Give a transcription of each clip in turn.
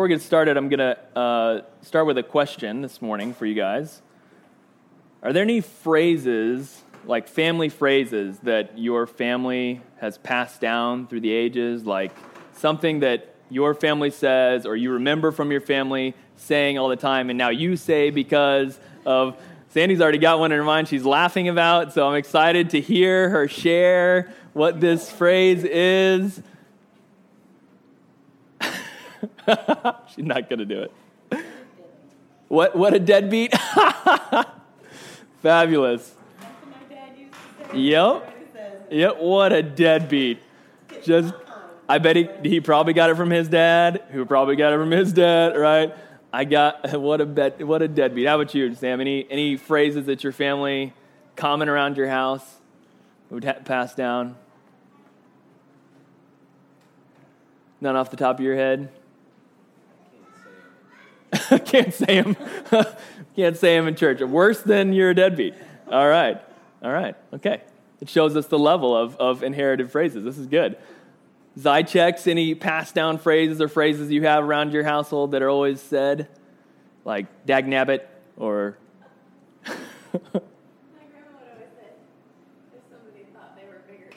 before we get started, I'm going to uh, start with a question this morning for you guys. Are there any phrases, like family phrases, that your family has passed down through the ages? Like something that your family says or you remember from your family saying all the time, and now you say because of Sandy's already got one in her mind she's laughing about, so I'm excited to hear her share what this phrase is. she's not going to do it. What, what a deadbeat. Fabulous. Yep. Yep, what a deadbeat. Just, I bet he, he probably got it from his dad, who probably got it from his dad, right? I got what a bet, what a deadbeat. How about you, Sam? Any any phrases that your family common around your house would ha- pass down? None off the top of your head. Can't say them. Can't say them in church. Worse than you're a deadbeat. All right. All right. Okay. It shows us the level of, of inherited phrases. This is good. Zycheks, any passed down phrases or phrases you have around your household that are always said? Like dag nabbit or. My grandma would always say, if somebody thought they were bigger,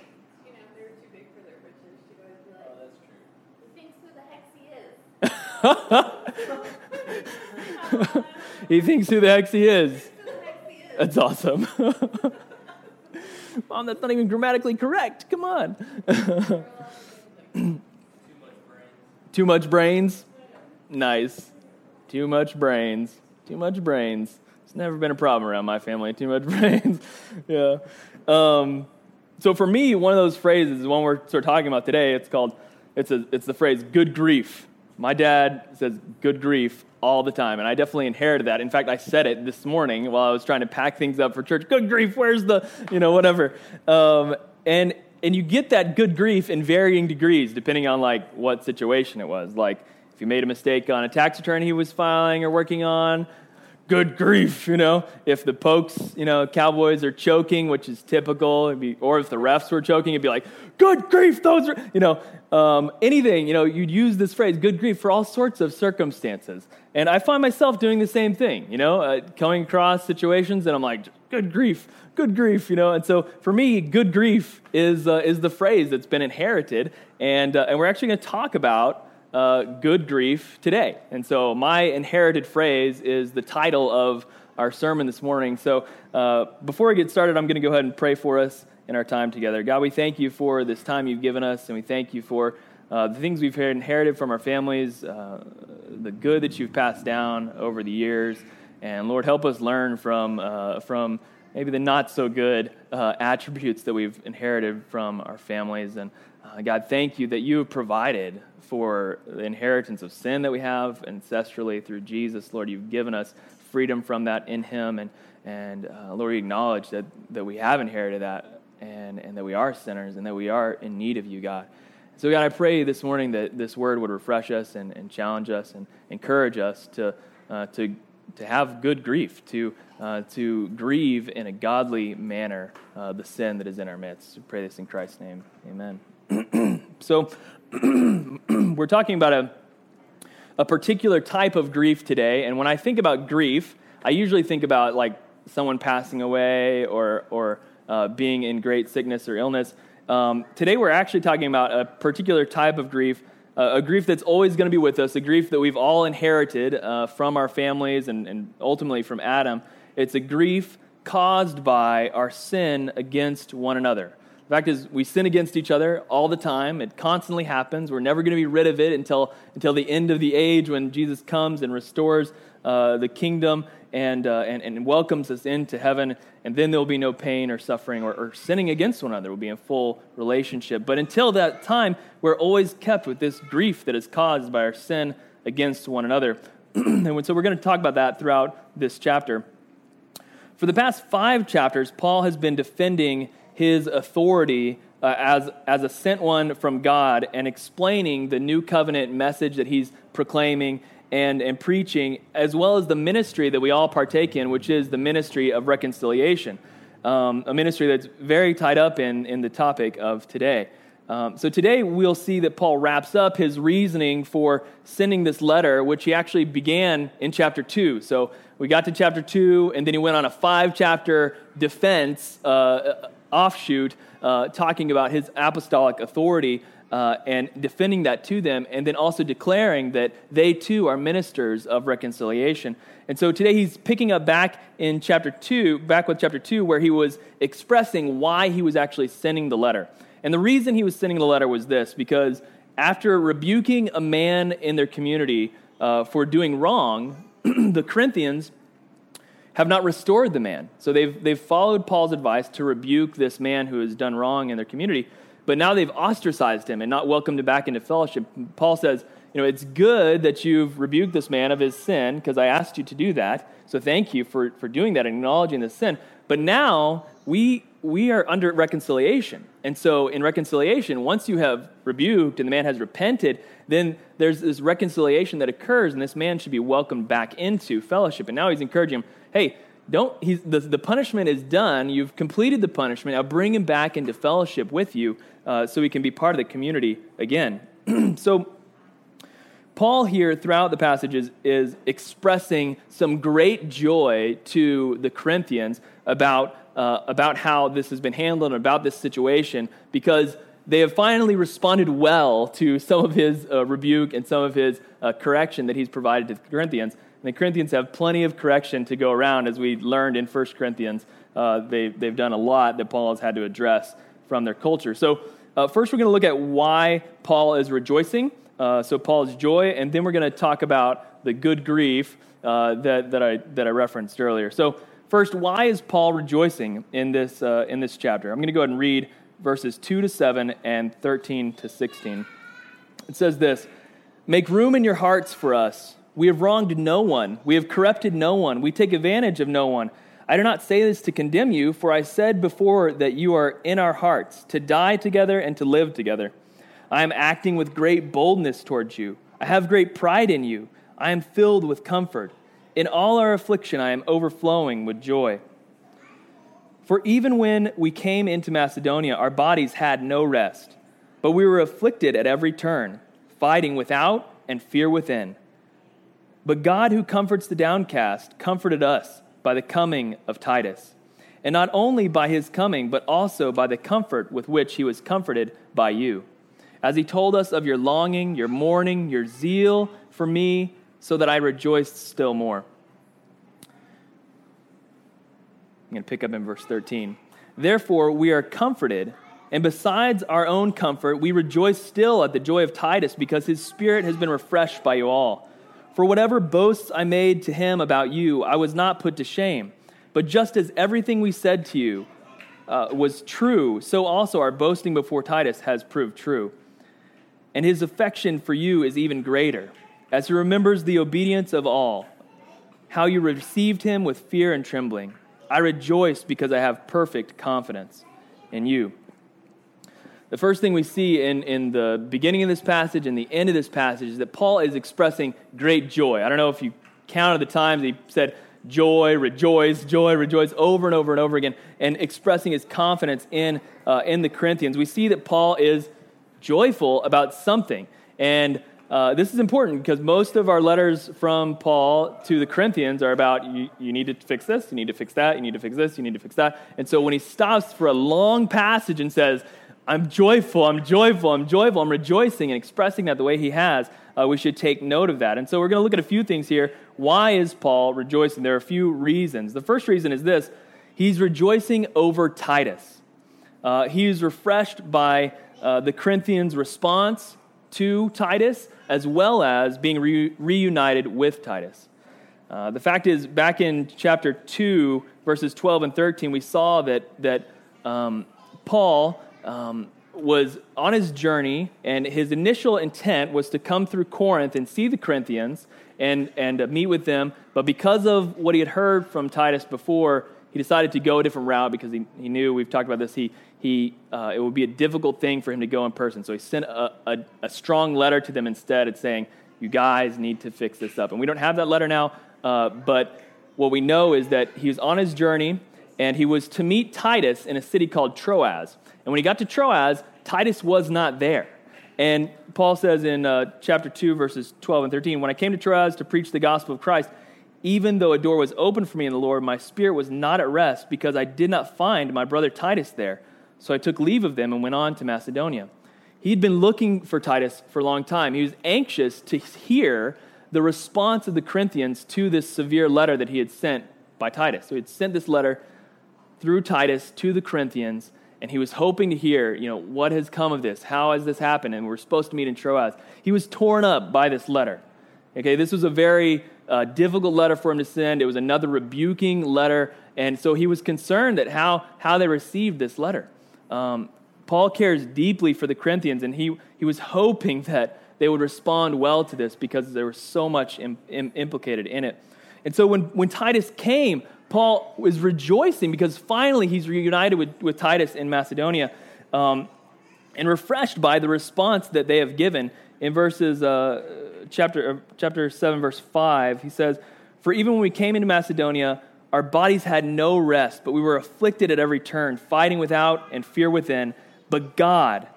you know, they were too big for their britches, she'd always be like, oh, that's true. He thinks who the heck he is. he thinks who the heck he is. That's awesome. Mom, that's not even grammatically correct. Come on. Too much brains? Nice. Too much brains. Too much brains. It's never been a problem around my family. Too much brains. yeah. Um, so for me, one of those phrases, the one we're sort of talking about today, it's called, it's, a, it's the phrase good grief. My dad says good grief all the time, and I definitely inherited that. In fact, I said it this morning while I was trying to pack things up for church. Good grief, where's the, you know, whatever. Um, and and you get that good grief in varying degrees depending on like what situation it was like if you made a mistake on a tax return he was filing or working on good grief you know if the pokes you know cowboys are choking which is typical be, or if the refs were choking it'd be like good grief those are you know um, anything you know you'd use this phrase good grief for all sorts of circumstances and i find myself doing the same thing you know uh, coming across situations and i'm like good grief good grief, you know. And so for me, good grief is, uh, is the phrase that's been inherited. And, uh, and we're actually going to talk about uh, good grief today. And so my inherited phrase is the title of our sermon this morning. So uh, before we get started, I'm going to go ahead and pray for us in our time together. God, we thank you for this time you've given us, and we thank you for uh, the things we've inherited from our families, uh, the good that you've passed down over the years. And Lord, help us learn from, from maybe the not so good uh, attributes that we've inherited from our families. And uh, God, thank you that you have provided for the inheritance of sin that we have ancestrally through Jesus. Lord, you've given us freedom from that in Him. And, and uh, Lord, we acknowledge that, that we have inherited that and, and that we are sinners and that we are in need of you, God. So, God, I pray this morning that this word would refresh us and, and challenge us and encourage us to, uh, to, to have good grief, to uh, to grieve in a godly manner uh, the sin that is in our midst. We pray this in Christ's name. Amen. so, we're talking about a, a particular type of grief today. And when I think about grief, I usually think about like someone passing away or, or uh, being in great sickness or illness. Um, today, we're actually talking about a particular type of grief uh, a grief that's always going to be with us, a grief that we've all inherited uh, from our families and, and ultimately from Adam. It's a grief caused by our sin against one another. The fact is, we sin against each other all the time. It constantly happens. We're never going to be rid of it until, until the end of the age when Jesus comes and restores uh, the kingdom and, uh, and, and welcomes us into heaven. And then there will be no pain or suffering or, or sinning against one another. We'll be in full relationship. But until that time, we're always kept with this grief that is caused by our sin against one another. and so we're going to talk about that throughout this chapter. For the past five chapters, Paul has been defending his authority uh, as, as a sent one from God and explaining the new covenant message that he's proclaiming and, and preaching, as well as the ministry that we all partake in, which is the ministry of reconciliation, um, a ministry that's very tied up in, in the topic of today. Um, so today we'll see that Paul wraps up his reasoning for sending this letter, which he actually began in chapter 2. So we got to chapter 2, and then he went on a five chapter defense uh, offshoot uh, talking about his apostolic authority uh, and defending that to them, and then also declaring that they too are ministers of reconciliation. And so today he's picking up back in chapter 2, back with chapter 2, where he was expressing why he was actually sending the letter. And the reason he was sending the letter was this because after rebuking a man in their community uh, for doing wrong, the Corinthians have not restored the man. So they've, they've followed Paul's advice to rebuke this man who has done wrong in their community, but now they've ostracized him and not welcomed him back into fellowship. Paul says, You know, it's good that you've rebuked this man of his sin because I asked you to do that. So thank you for, for doing that and acknowledging the sin. But now we, we are under reconciliation. And so, in reconciliation, once you have rebuked and the man has repented, then there's this reconciliation that occurs, and this man should be welcomed back into fellowship. And now he's encouraging him hey, don't, he's, the, the punishment is done. You've completed the punishment. Now bring him back into fellowship with you uh, so he can be part of the community again. so, Paul here throughout the passages is expressing some great joy to the Corinthians about, uh, about how this has been handled and about this situation because they have finally responded well to some of his uh, rebuke and some of his uh, correction that he's provided to the Corinthians. And the Corinthians have plenty of correction to go around, as we learned in 1 Corinthians. Uh, they, they've done a lot that Paul has had to address from their culture. So, uh, first, we're going to look at why Paul is rejoicing. Uh, so Paul's joy, and then we're going to talk about the good grief uh, that, that, I, that I referenced earlier. So first, why is Paul rejoicing in this, uh, in this chapter? I'm going to go ahead and read verses 2 to 7 and 13 to 16. It says this Make room in your hearts for us. We have wronged no one. We have corrupted no one. We take advantage of no one. I do not say this to condemn you, for I said before that you are in our hearts, to die together and to live together. I am acting with great boldness towards you. I have great pride in you. I am filled with comfort. In all our affliction, I am overflowing with joy. For even when we came into Macedonia, our bodies had no rest, but we were afflicted at every turn, fighting without and fear within. But God, who comforts the downcast, comforted us by the coming of Titus. And not only by his coming, but also by the comfort with which he was comforted by you as he told us of your longing, your mourning, your zeal for me, so that I rejoiced still more. I'm going to pick up in verse 13. Therefore, we are comforted, and besides our own comfort, we rejoice still at the joy of Titus, because his spirit has been refreshed by you all. For whatever boasts I made to him about you, I was not put to shame. But just as everything we said to you uh, was true, so also our boasting before Titus has proved true and his affection for you is even greater, as he remembers the obedience of all, how you received him with fear and trembling. I rejoice because I have perfect confidence in you. The first thing we see in, in the beginning of this passage and the end of this passage is that Paul is expressing great joy. I don't know if you counted the times he said joy, rejoice, joy, rejoice over and over and over again, and expressing his confidence in, uh, in the Corinthians. We see that Paul is joyful about something. And uh, this is important because most of our letters from Paul to the Corinthians are about you, you need to fix this, you need to fix that, you need to fix this, you need to fix that. And so when he stops for a long passage and says, I'm joyful, I'm joyful, I'm joyful, I'm rejoicing and expressing that the way he has, uh, we should take note of that. And so we're going to look at a few things here. Why is Paul rejoicing? There are a few reasons. The first reason is this he's rejoicing over Titus. Uh, he is refreshed by uh, the Corinthians' response to Titus, as well as being re- reunited with Titus. Uh, the fact is, back in chapter 2, verses 12 and 13, we saw that, that um, Paul um, was on his journey, and his initial intent was to come through Corinth and see the Corinthians and, and uh, meet with them. But because of what he had heard from Titus before, he decided to go a different route because he, he knew, we've talked about this, he, he, uh, it would be a difficult thing for him to go in person. So he sent a, a, a, strong letter to them instead saying, You guys need to fix this up. And we don't have that letter now, uh, but what we know is that he was on his journey and he was to meet Titus in a city called Troas. And when he got to Troas, Titus was not there. And Paul says in uh, chapter 2, verses 12 and 13 When I came to Troas to preach the gospel of Christ, even though a door was open for me in the Lord, my spirit was not at rest because I did not find my brother Titus there. So I took leave of them and went on to Macedonia. He'd been looking for Titus for a long time. He was anxious to hear the response of the Corinthians to this severe letter that he had sent by Titus. So he had sent this letter through Titus to the Corinthians, and he was hoping to hear, you know, what has come of this? How has this happened? And we're supposed to meet in Troas. He was torn up by this letter. Okay, this was a very uh, difficult letter for him to send. It was another rebuking letter, and so he was concerned that how, how they received this letter. Um, Paul cares deeply for the Corinthians, and he, he was hoping that they would respond well to this because there was so much Im, Im, implicated in it. And so when, when Titus came, Paul was rejoicing because finally he's reunited with, with Titus in Macedonia um, and refreshed by the response that they have given. In verses, uh, chapter, uh, chapter 7, verse 5, he says, For even when we came into Macedonia, our bodies had no rest, but we were afflicted at every turn, fighting without and fear within. But God,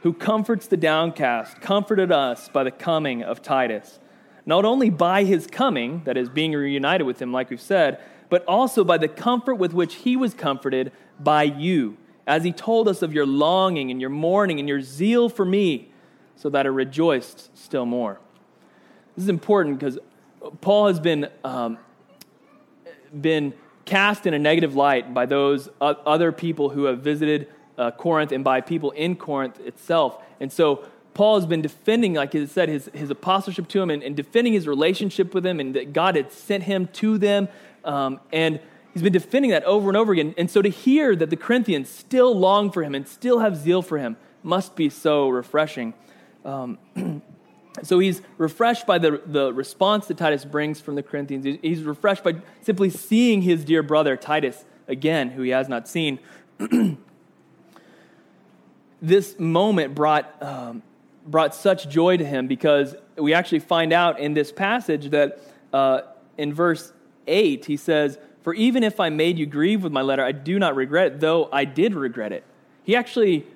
who comforts the downcast, comforted us by the coming of Titus. Not only by his coming, that is, being reunited with him, like we've said, but also by the comfort with which he was comforted by you, as he told us of your longing and your mourning and your zeal for me, so that I rejoiced still more. This is important because Paul has been, um, been cast in a negative light by those other people who have visited uh, Corinth and by people in Corinth itself. And so Paul has been defending, like he said, his, his apostleship to him and, and defending his relationship with them and that God had sent him to them um, and he's been defending that over and over again. And so to hear that the Corinthians still long for him and still have zeal for him must be so refreshing. Um, so he's refreshed by the, the response that Titus brings from the Corinthians. He's refreshed by simply seeing his dear brother Titus again, who he has not seen. this moment brought, um, brought such joy to him because we actually find out in this passage that uh, in verse 8, he says, For even if I made you grieve with my letter, I do not regret it, though I did regret it. He actually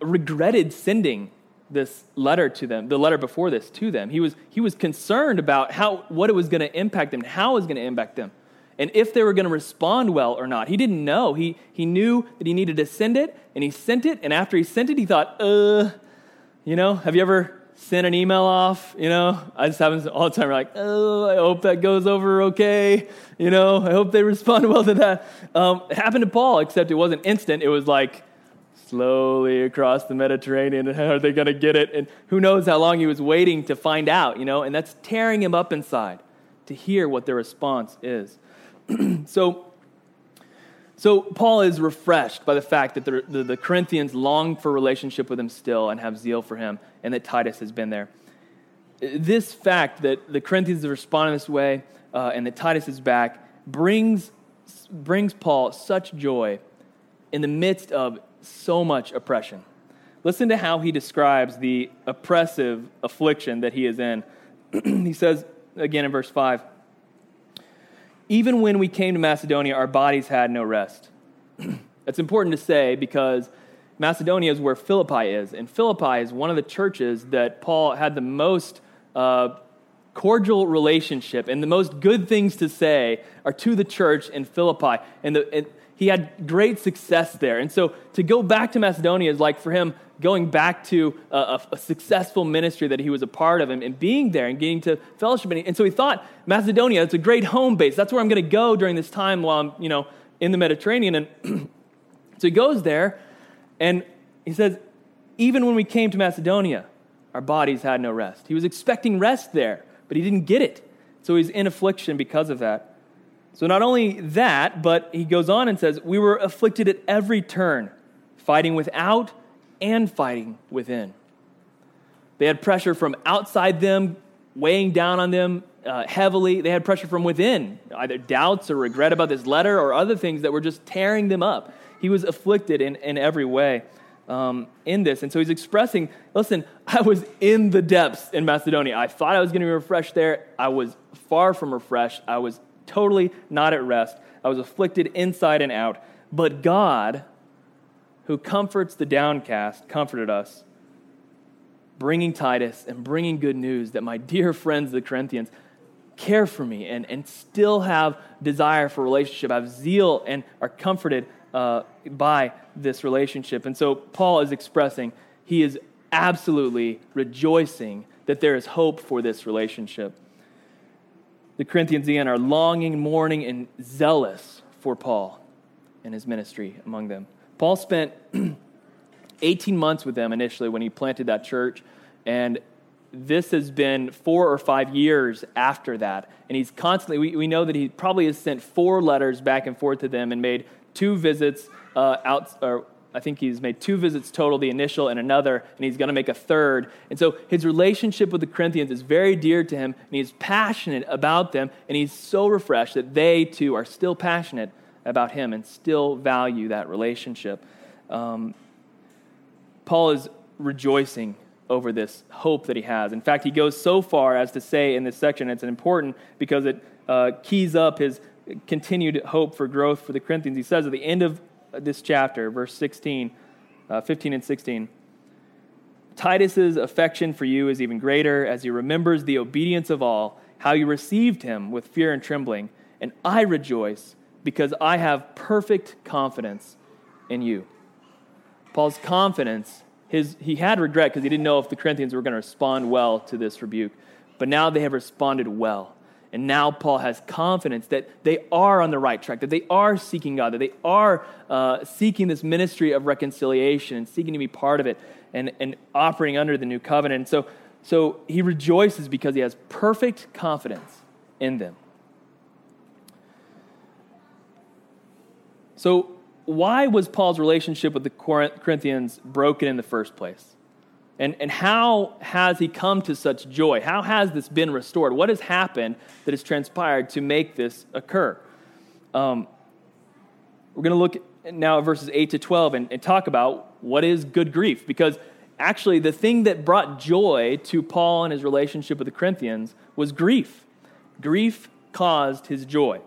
regretted sending this letter to them, the letter before this to them. He was, he was concerned about how, what it was going to impact them, how it was going to impact them, and if they were going to respond well or not. He didn't know. He, he knew that he needed to send it, and he sent it, and after he sent it, he thought, uh, you know, have you ever send an email off, you know. I just happen all the time, like, oh, I hope that goes over okay, you know. I hope they respond well to that. Um, it happened to Paul, except it wasn't instant. It was like slowly across the Mediterranean. And are they going to get it? And who knows how long he was waiting to find out, you know. And that's tearing him up inside to hear what their response is. so so Paul is refreshed by the fact that the, the, the, Corinthians long for relationship with him still and have zeal for him, and that Titus has been there. This fact that the Corinthians have responded this way uh, and that Titus is back brings, brings Paul such joy in the midst of so much oppression. Listen to how he describes the oppressive affliction that he is in. he says, again in verse 5 even when we came to Macedonia, our bodies had no rest. That's important to say because Macedonia is where Philippi is. And Philippi is one of the churches that Paul had the most uh, cordial relationship and the most good things to say are to the church in Philippi. And, the, and he had great success there. And so to go back to Macedonia is like for him going back to a, a, successful ministry that he was a part of and, and being there and getting to fellowship. And, and so he thought, Macedonia, it's a great home base. That's where I'm going to go during this time while I'm, you know, in the Mediterranean. And so he goes there and he says, even when we came to Macedonia, our bodies had no rest. He was expecting rest there, but he didn't get it. So he's in affliction because of that. So not only that, but he goes on and says, We were afflicted at every turn, fighting without and fighting within. They had pressure from outside them, weighing down on them uh, heavily. They had pressure from within, either doubts or regret about this letter or other things that were just tearing them up. He was afflicted in, in every way um, in this. And so he's expressing listen, I was in the depths in Macedonia. I thought I was going to be refreshed there. I was far from refreshed. I was totally not at rest. I was afflicted inside and out. But God who comforts the downcast, comforted us, bringing Titus and bringing good news that my dear friends, the Corinthians, care for me and, and still have desire for relationship, have zeal, and are comforted uh, by this relationship. And so Paul is expressing he is absolutely rejoicing that there is hope for this relationship. The Corinthians, again, are longing, mourning, and zealous for Paul and his ministry among them. Paul spent 18 months with them initially when he planted that church, and this has been four or five years after that. And he's constantly, we, we know that he probably has sent four letters back and forth to them and made two visits uh, out, or I think he's made two visits total, the initial and another, and he's going to make a third. And so his relationship with the Corinthians is very dear to him, and he's passionate about them, and he's so refreshed that they too are still passionate about him and still value that relationship. Um, Paul is rejoicing over this hope that he has. In fact, he goes so far as to say in this section, it's important because it uh, keys up his continued hope for growth for the Corinthians. He says at the end of this chapter, verse 16, uh, 15 and 16, Titus's affection for you is even greater as he remembers the obedience of all, how you received him with fear and trembling. And I rejoice because I have perfect confidence in you. Paul's confidence, his, he had regret because he didn't know if the Corinthians were going to respond well to this rebuke. But now they have responded well. And now Paul has confidence that they are on the right track, that they are seeking God, that they are uh, seeking this ministry of reconciliation and seeking to be part of it and, and operating under the new covenant. And so, so he rejoices because he has perfect confidence in them. So, why was Paul's relationship with the Corinthians broken in the first place? And, and how has he come to such joy? How has this been restored? What has happened that has transpired to make this occur? Um, we're going to look now at verses 8 to 12 and, and talk about what is good grief. Because actually, the thing that brought joy to Paul and his relationship with the Corinthians was grief. Grief caused his joy,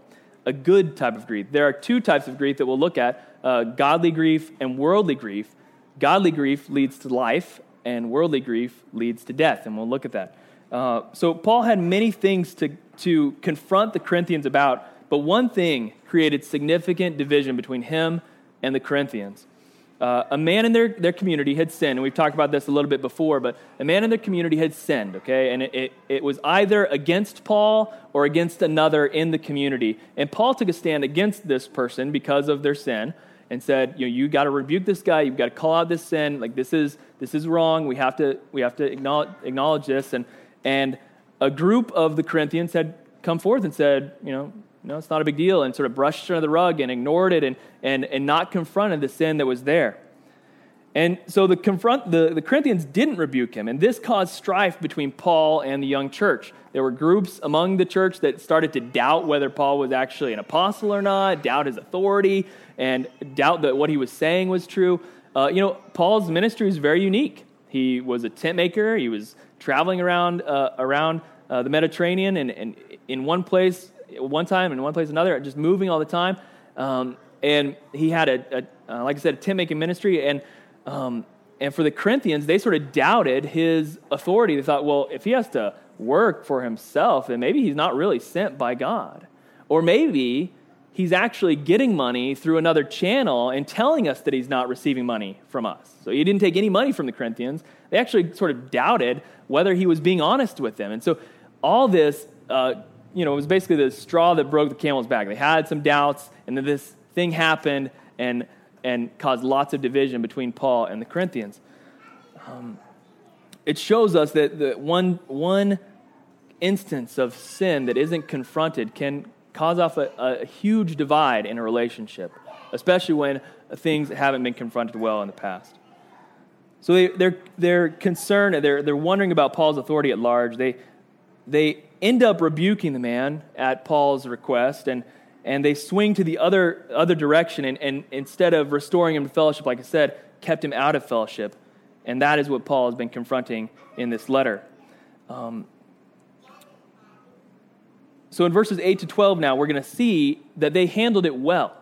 a good type of grief. There are two types of grief that we'll look at uh, godly grief and worldly grief. Godly grief leads to life, and worldly grief leads to death, and we'll look at that. Uh, so, Paul had many things to, to confront the Corinthians about, but one thing created significant division between him and the Corinthians. Uh, a man in their, their community had sinned, and we've talked about this a little bit before, but a man in their community had sinned, okay? And it, it, it, was either against Paul or against another in the community. And Paul took a stand against this person because of their sin and said, you know, you got to rebuke this guy. You've got to call out this sin. Like this is this is wrong. We have to we have to acknowledge, acknowledge this. And and a group of the Corinthians had come forth and said, you know, no, it's not a big deal, and sort of brushed it under the rug and ignored it and and and not confronted the sin that was there. And so the, confront, the, the Corinthians didn't rebuke him, and this caused strife between Paul and the young church. There were groups among the church that started to doubt whether Paul was actually an apostle or not, doubt his authority, and doubt that what he was saying was true. Uh, you know, Paul's ministry is very unique. He was a tent maker, he was traveling around, uh, around uh, the Mediterranean, and, and in one place, one time, in one place another, just moving all the time. Um, and he had a, a uh, like I said, a tent making ministry, and um, and for the Corinthians, they sort of doubted his authority. They thought, well, if he has to work for himself, then maybe he's not really sent by God. Or maybe he's actually getting money through another channel and telling us that he's not receiving money from us. So he didn't take any money from the Corinthians. They actually sort of doubted whether he was being honest with them. And so all this, uh, you know, it was basically the straw that broke the camel's back. They had some doubts, and then this thing happened, and and caused lots of division between Paul and the Corinthians. Um, it shows us that the one, one instance of sin that isn't confronted can cause off a, a huge divide in a relationship, especially when things haven't been confronted well in the past. So they, they're, they're concerned, they're, they're wondering about Paul's authority at large. They, they end up rebuking the man at Paul's request, and and they swing to the other, other direction and, and instead of restoring him to fellowship, like I said, kept him out of fellowship. And that is what Paul has been confronting in this letter. Um, so in verses 8 to 12 now, we're going to see that they handled it well.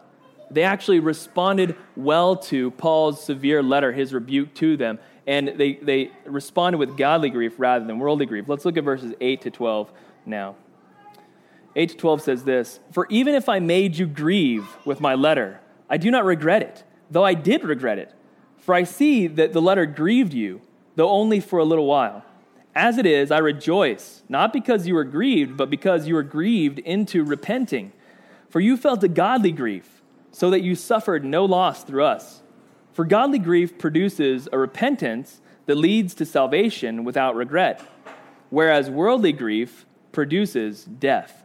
they actually responded well to Paul's severe letter, his rebuke to them, and they, they responded with godly grief rather than worldly grief. Let's look at verses 8 to 12 now. 8 to 12 says this For even if I made you grieve with my letter, I do not regret it, though I did regret it. For I see that the letter grieved you, though only for a little while. As it is, I rejoice, not because you were grieved, but because you were grieved into repenting. For you felt a godly grief, so that you suffered no loss through us. For godly grief produces a repentance that leads to salvation without regret, whereas worldly grief produces death.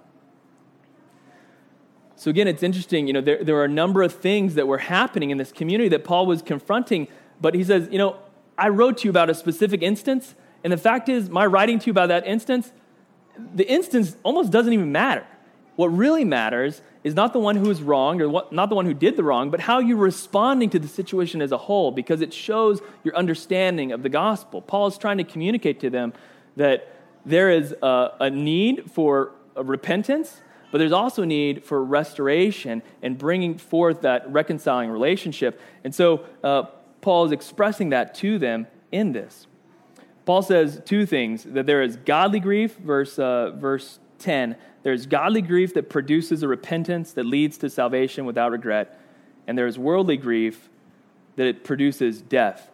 So again, it's interesting, you know, there, there are a number of things that were happening in this community that Paul was confronting, but he says, you know, I wrote to you about a specific instance, and the fact is, my writing to you about that instance, the instance almost doesn't even matter. What really matters is not the one who is wrong or what, not the one who did the wrong, but how you're responding to the situation as a whole because it shows your understanding of the gospel. Paul is trying to communicate to them that there is a, a need for a repentance but there's also need for restoration and bringing forth that reconciling relationship. And so uh, Paul is expressing that to them in this. Paul says two things that there is godly grief, verse, uh, verse 10. There's godly grief that produces a repentance that leads to salvation without regret. And there's worldly grief that it produces death.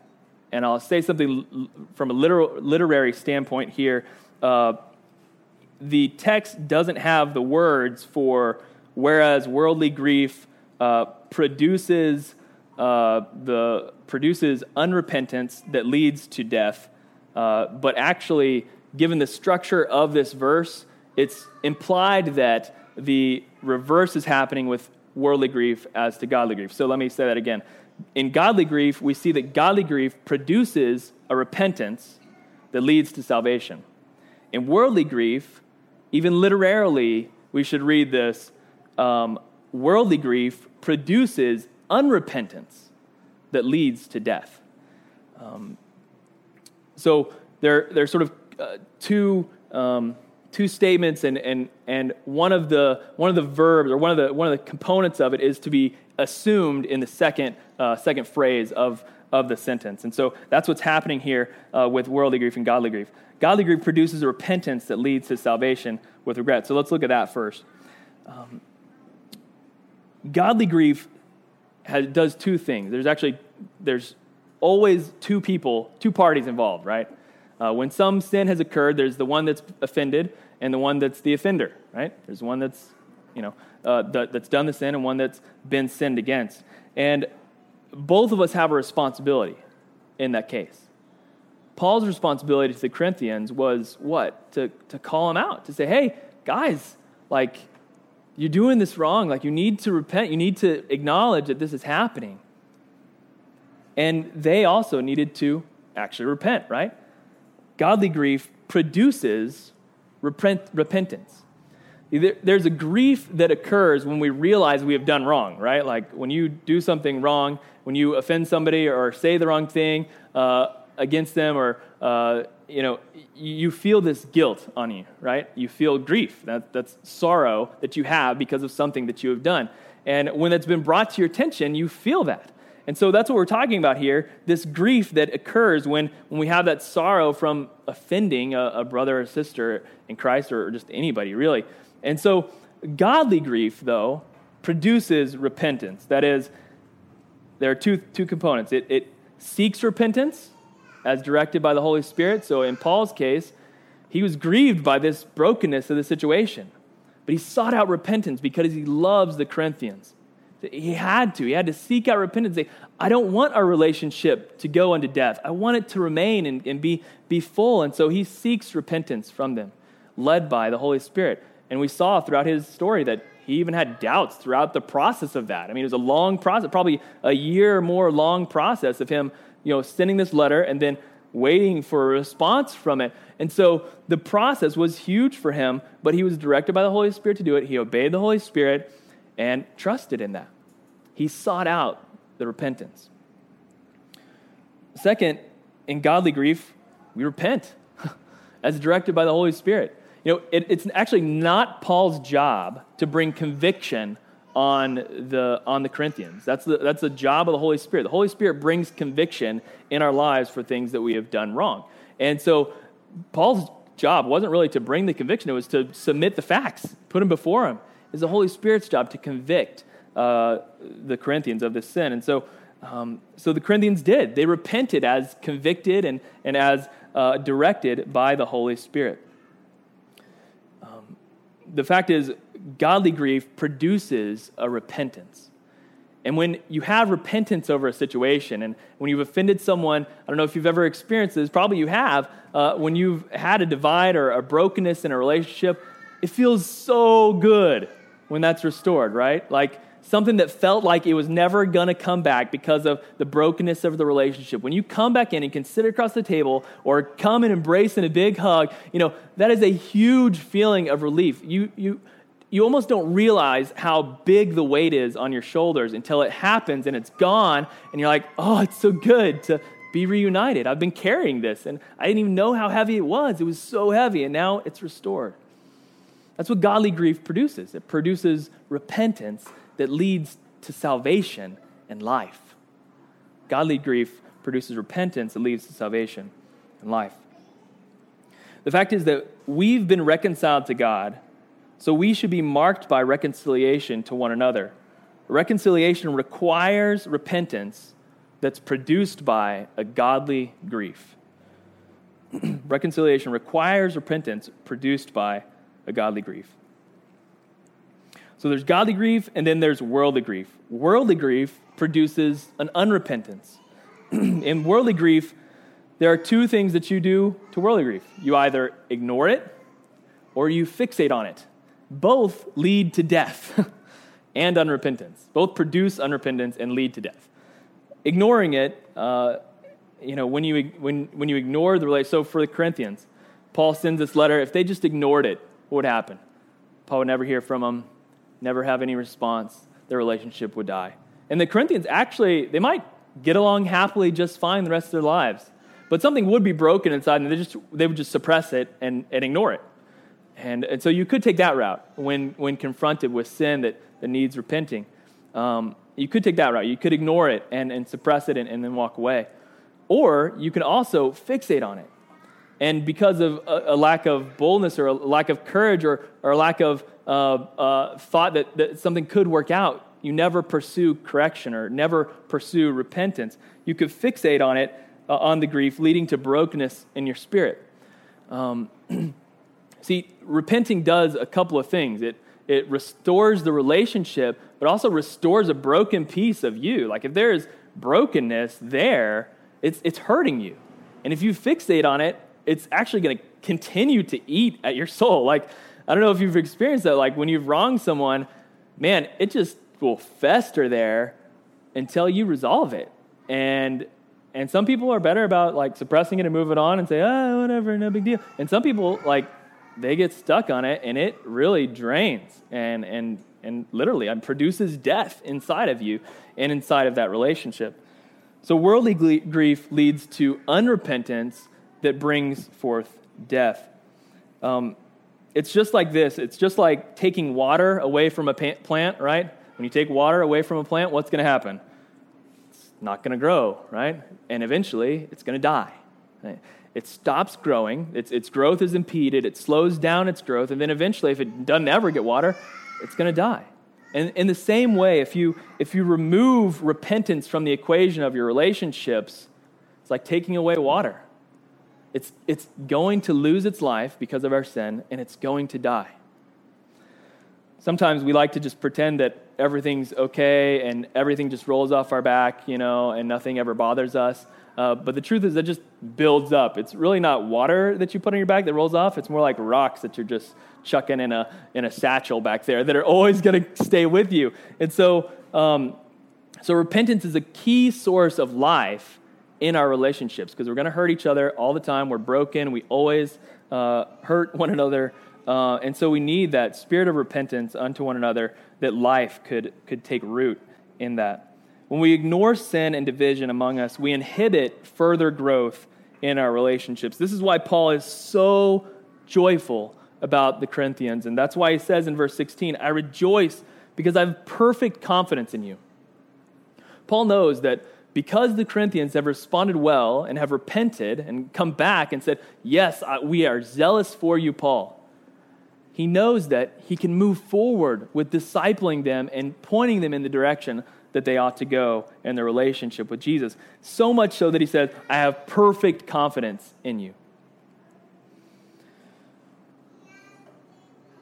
And I'll say something from a literal, literary standpoint here. Uh, the text doesn't have the words for whereas worldly grief uh, produces uh, the produces unrepentance that leads to death, uh, but actually, given the structure of this verse, it's implied that the reverse is happening with worldly grief as to godly grief. So let me say that again. In godly grief, we see that godly grief produces a repentance that leads to salvation. In worldly grief, even literarily, we should read this um, worldly grief produces unrepentance that leads to death. Um, so there, there are sort of uh, two, um, two statements, and, and, and one, of the, one of the verbs or one of the, one of the components of it is to be assumed in the second, uh, second phrase of, of the sentence. And so that's what's happening here uh, with worldly grief and godly grief. Godly grief produces a repentance that leads to salvation with regret. So let's look at that first. Um, godly grief has, does two things. There's actually there's always two people, two parties involved, right? Uh, when some sin has occurred, there's the one that's offended and the one that's the offender, right? There's one that's you know uh, that's done the sin and one that's been sinned against, and both of us have a responsibility in that case. Paul's responsibility to the Corinthians was what? To, to call them out, to say, hey, guys, like, you're doing this wrong. Like, you need to repent. You need to acknowledge that this is happening. And they also needed to actually repent, right? Godly grief produces repent, repentance. There's a grief that occurs when we realize we have done wrong, right? Like when you do something wrong, when you offend somebody or say the wrong thing, uh, against them or uh, you know you feel this guilt on you right? You feel grief. That, that's sorrow that you have because of something that you have done. And when that's been brought to your attention you feel that. And so that's what we're talking about here this grief that occurs when, when we have that sorrow from offending a, a brother or sister in christ or just anybody really. And so godly grief though produces repentance. That is there are two, two components. It, it seeks repentance as directed by the Holy Spirit. So in Paul's case, he was grieved by this brokenness of the situation. But he sought out repentance because he loves the Corinthians. He had to. He had to seek out repentance. Say, I don't want our relationship to go unto death. I want it to remain and, and be, be full. And so he seeks repentance from them, led by the Holy Spirit. And we saw throughout his story that he even had doubts throughout the process of that. I mean, it was a long process, probably a year or more long process of him, you know, sending this letter and then waiting for a response from it. And so the process was huge for him, but he was directed by the Holy Spirit to do it. He obeyed the Holy Spirit and trusted in that. He sought out the repentance. Second, in godly grief, we repent as directed by the Holy Spirit. You know, it, it's actually not Paul's job to bring conviction on the, on the Corinthians. That's the, that's the job of the Holy Spirit. The Holy Spirit brings conviction in our lives for things that we have done wrong. And so Paul's job wasn't really to bring the conviction, it was to submit the facts, put them before him. It's the Holy Spirit's job to convict uh, the Corinthians of this sin. And so, um, so the Corinthians did. They repented as convicted and, and as uh, directed by the Holy Spirit. Um, the fact is, godly grief produces a repentance. And when you have repentance over a situation, and when you've offended someone, I don't know if you've ever experienced this, probably you have, uh, when you've had a divide or a brokenness in a relationship, it feels so good when that's restored, right? Like something that felt like it was never going to come back because of the brokenness of the relationship. When you come back in and can sit across the table or come and embrace in a big hug, you know, that is a huge feeling of relief. You, you, you almost don't realize how big the weight is on your shoulders until it happens and it's gone, and you're like, oh, it's so good to be reunited. I've been carrying this, and I didn't even know how heavy it was. It was so heavy, and now it's restored. That's what godly grief produces it produces repentance that leads to salvation and life. Godly grief produces repentance that leads to salvation and life. The fact is that we've been reconciled to God, so we should be marked by reconciliation to one another. Reconciliation requires repentance that's produced by a godly grief. reconciliation requires repentance produced by a godly grief. So there's godly grief, and then there's worldly grief. Worldly grief produces an unrepentance. In worldly grief, there are two things that you do to worldly grief you either ignore it or you fixate on it. Both lead to death and unrepentance. Both produce unrepentance and lead to death. Ignoring it, uh, you know, when you, when, when you ignore the relationship, so for the Corinthians, Paul sends this letter. If they just ignored it, what would happen? Paul would never hear from them never have any response, their relationship would die. And the Corinthians actually, they might get along happily just fine the rest of their lives. But something would be broken inside, and they, just, they would just suppress it and, and ignore it. And, and so you could take that route when, when confronted with sin that, that needs repenting. Um, you could take that route. You could ignore it and, and suppress it and, and then walk away. Or you can also fixate on it. And because of a, a lack of boldness or a lack of courage or, or a lack of uh, uh, thought that, that something could work out, you never pursue correction or never pursue repentance. You could fixate on it, uh, on the grief, leading to brokenness in your spirit. Um, see, repenting does a couple of things. It, it restores the relationship, but also restores a broken piece of you. Like if there is brokenness there, it's, it's hurting you. And if you fixate on it, it's actually going to continue to eat at your soul. Like I don't know if you've experienced that. Like when you've wronged someone, man, it just will fester there until you resolve it. And and some people are better about like suppressing it and moving on and say, oh, whatever, no big deal. And some people like they get stuck on it and it really drains and and and literally and produces death inside of you and inside of that relationship. So worldly grief leads to unrepentance that brings forth death. Um, it's just like this it's just like taking water away from a plant, right? When you take water away from a plant, what's going to happen? It's not going to grow, right? And eventually, it's going to die. Right? It stops growing, its, its growth is impeded, it slows down its growth, and then eventually, if it doesn't ever get water, it's going to die. And in the same way, if you, if you remove repentance from the equation of your relationships, it's like taking away water. It's, it's going to lose its life because of our sin, and it's going to die. Sometimes we like to just pretend that everything's okay and everything just rolls off our back, you know, and nothing ever bothers us. Uh, but the truth is, that just builds up. It's really not water that you put on your back that rolls off. It's more like rocks that you're just chucking in a, in a satchel back there that are always going to stay with you. And so, um, so repentance is a key source of life in our relationships because we're going to hurt each other all the time. We're broken. We always uh, hurt one another. Uh, and so we need that spirit of repentance unto one another that life could, could take root in that. When we ignore sin and division among us, we inhibit further growth in our relationships. This is why Paul is so joyful about the Corinthians. And that's why he says in verse 16, I rejoice because I have perfect confidence in you. Paul knows that because the Corinthians have responded well and have repented and come back and said, Yes, we are zealous for you, Paul, he knows that he can move forward with discipling them and pointing them in the direction that they ought to go in their relationship with Jesus. So much so that he says, I have perfect confidence in you.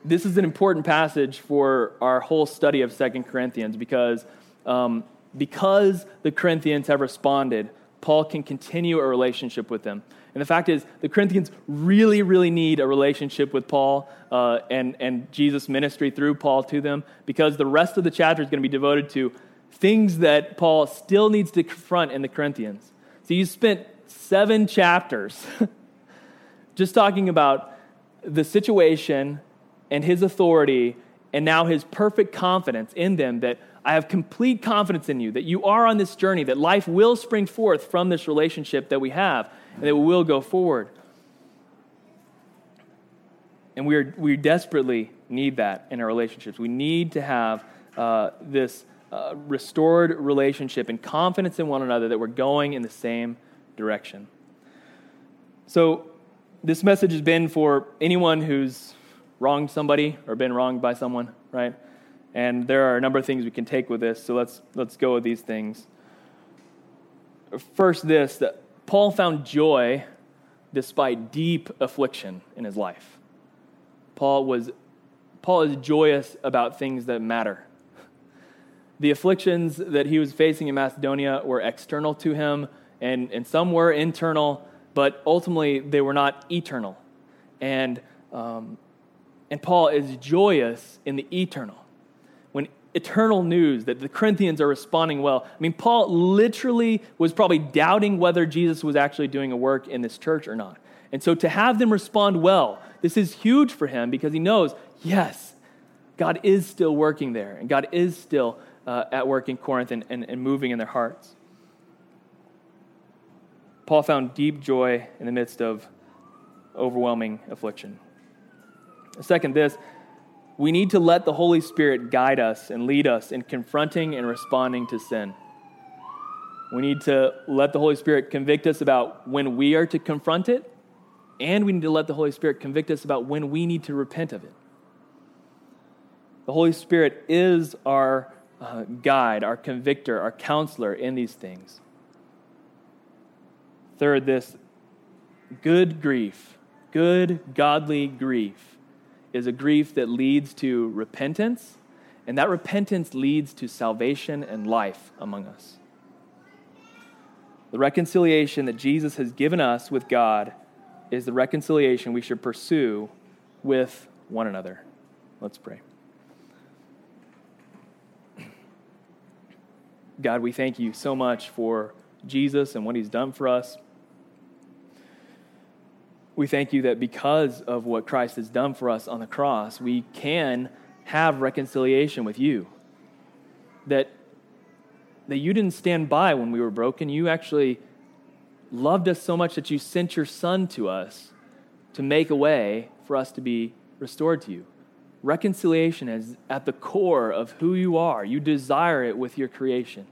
This is an important passage for our whole study of Second Corinthians because um, because the Corinthians have responded, Paul can continue a relationship with them. And the fact is, the Corinthians really, really need a relationship with Paul uh, and, and Jesus' ministry through Paul to them because the rest of the chapter is going to be devoted to things that Paul still needs to confront in the Corinthians. So you spent seven chapters just talking about the situation and his authority and now his perfect confidence in them that I have complete confidence in you that you are on this journey, that life will spring forth from this relationship that we have, and that we will go forward. And we, are, we desperately need that in our relationships. We need to have uh, this uh, restored relationship and confidence in one another that we're going in the same direction. So, this message has been for anyone who's wronged somebody or been wronged by someone, right? And there are a number of things we can take with this, so let's, let's go with these things. First, this that Paul found joy despite deep affliction in his life. Paul was Paul is joyous about things that matter. The afflictions that he was facing in Macedonia were external to him, and, and some were internal, but ultimately they were not eternal. And, um, and Paul is joyous in the eternal eternal news that the Corinthians are responding well. I mean, Paul literally was probably doubting whether Jesus was actually doing a work in this church or not. And so to have them respond well, this is huge for him because he knows, yes, God is still working there, and God is still uh, at work in Corinth and, and, and moving in their hearts. Paul found deep joy in the midst of overwhelming affliction. Second, this we need to let the Holy Spirit guide us and lead us in confronting and responding to sin. We need to let the Holy Spirit convict us about when we are to confront it, and we need to let the Holy Spirit convict us about when we need to repent of it. The Holy Spirit is our uh, guide, our convictor, our counselor in these things. Third, this good grief, good godly grief is a grief that leads to repentance, and that repentance leads to salvation and life among us. The reconciliation that Jesus has given us with God is the reconciliation we should pursue with one another. Let's pray. God, we thank you so much for Jesus and what he's done for us we thank you that because of what Christ has done for us on the cross, we can have reconciliation with you. That, that you didn't stand by when we were broken. You actually loved us so much that you sent your Son to us to make a way for us to be restored to you. Reconciliation is at the core of who you are. You desire it with your creation.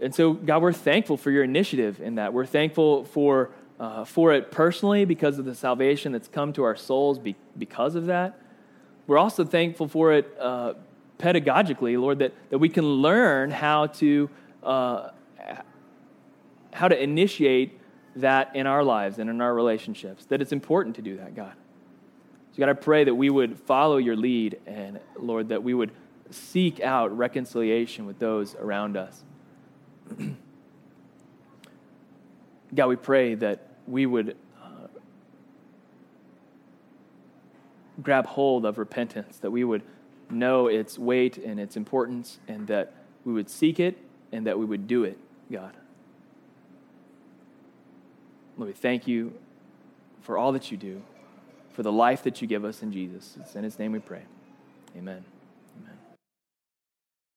And so, God, we're thankful for your initiative in that. We're thankful for uh, for it personally because of the salvation that's come to our souls be, because of that. We're also thankful for it uh, pedagogically, Lord, that, that we can learn how to, uh, how to initiate that in our lives and in our relationships, that it's important to do that, God. So, God, I pray that we would follow your lead and, Lord, that we would seek out reconciliation with those around us. God, we pray that we would uh, grab hold of repentance, that we would know its weight and its importance, and that we would seek it and that we would do it, God. Lord, we thank you for all that you do, for the life that you give us in Jesus. It's in his name we pray. Amen. Amen.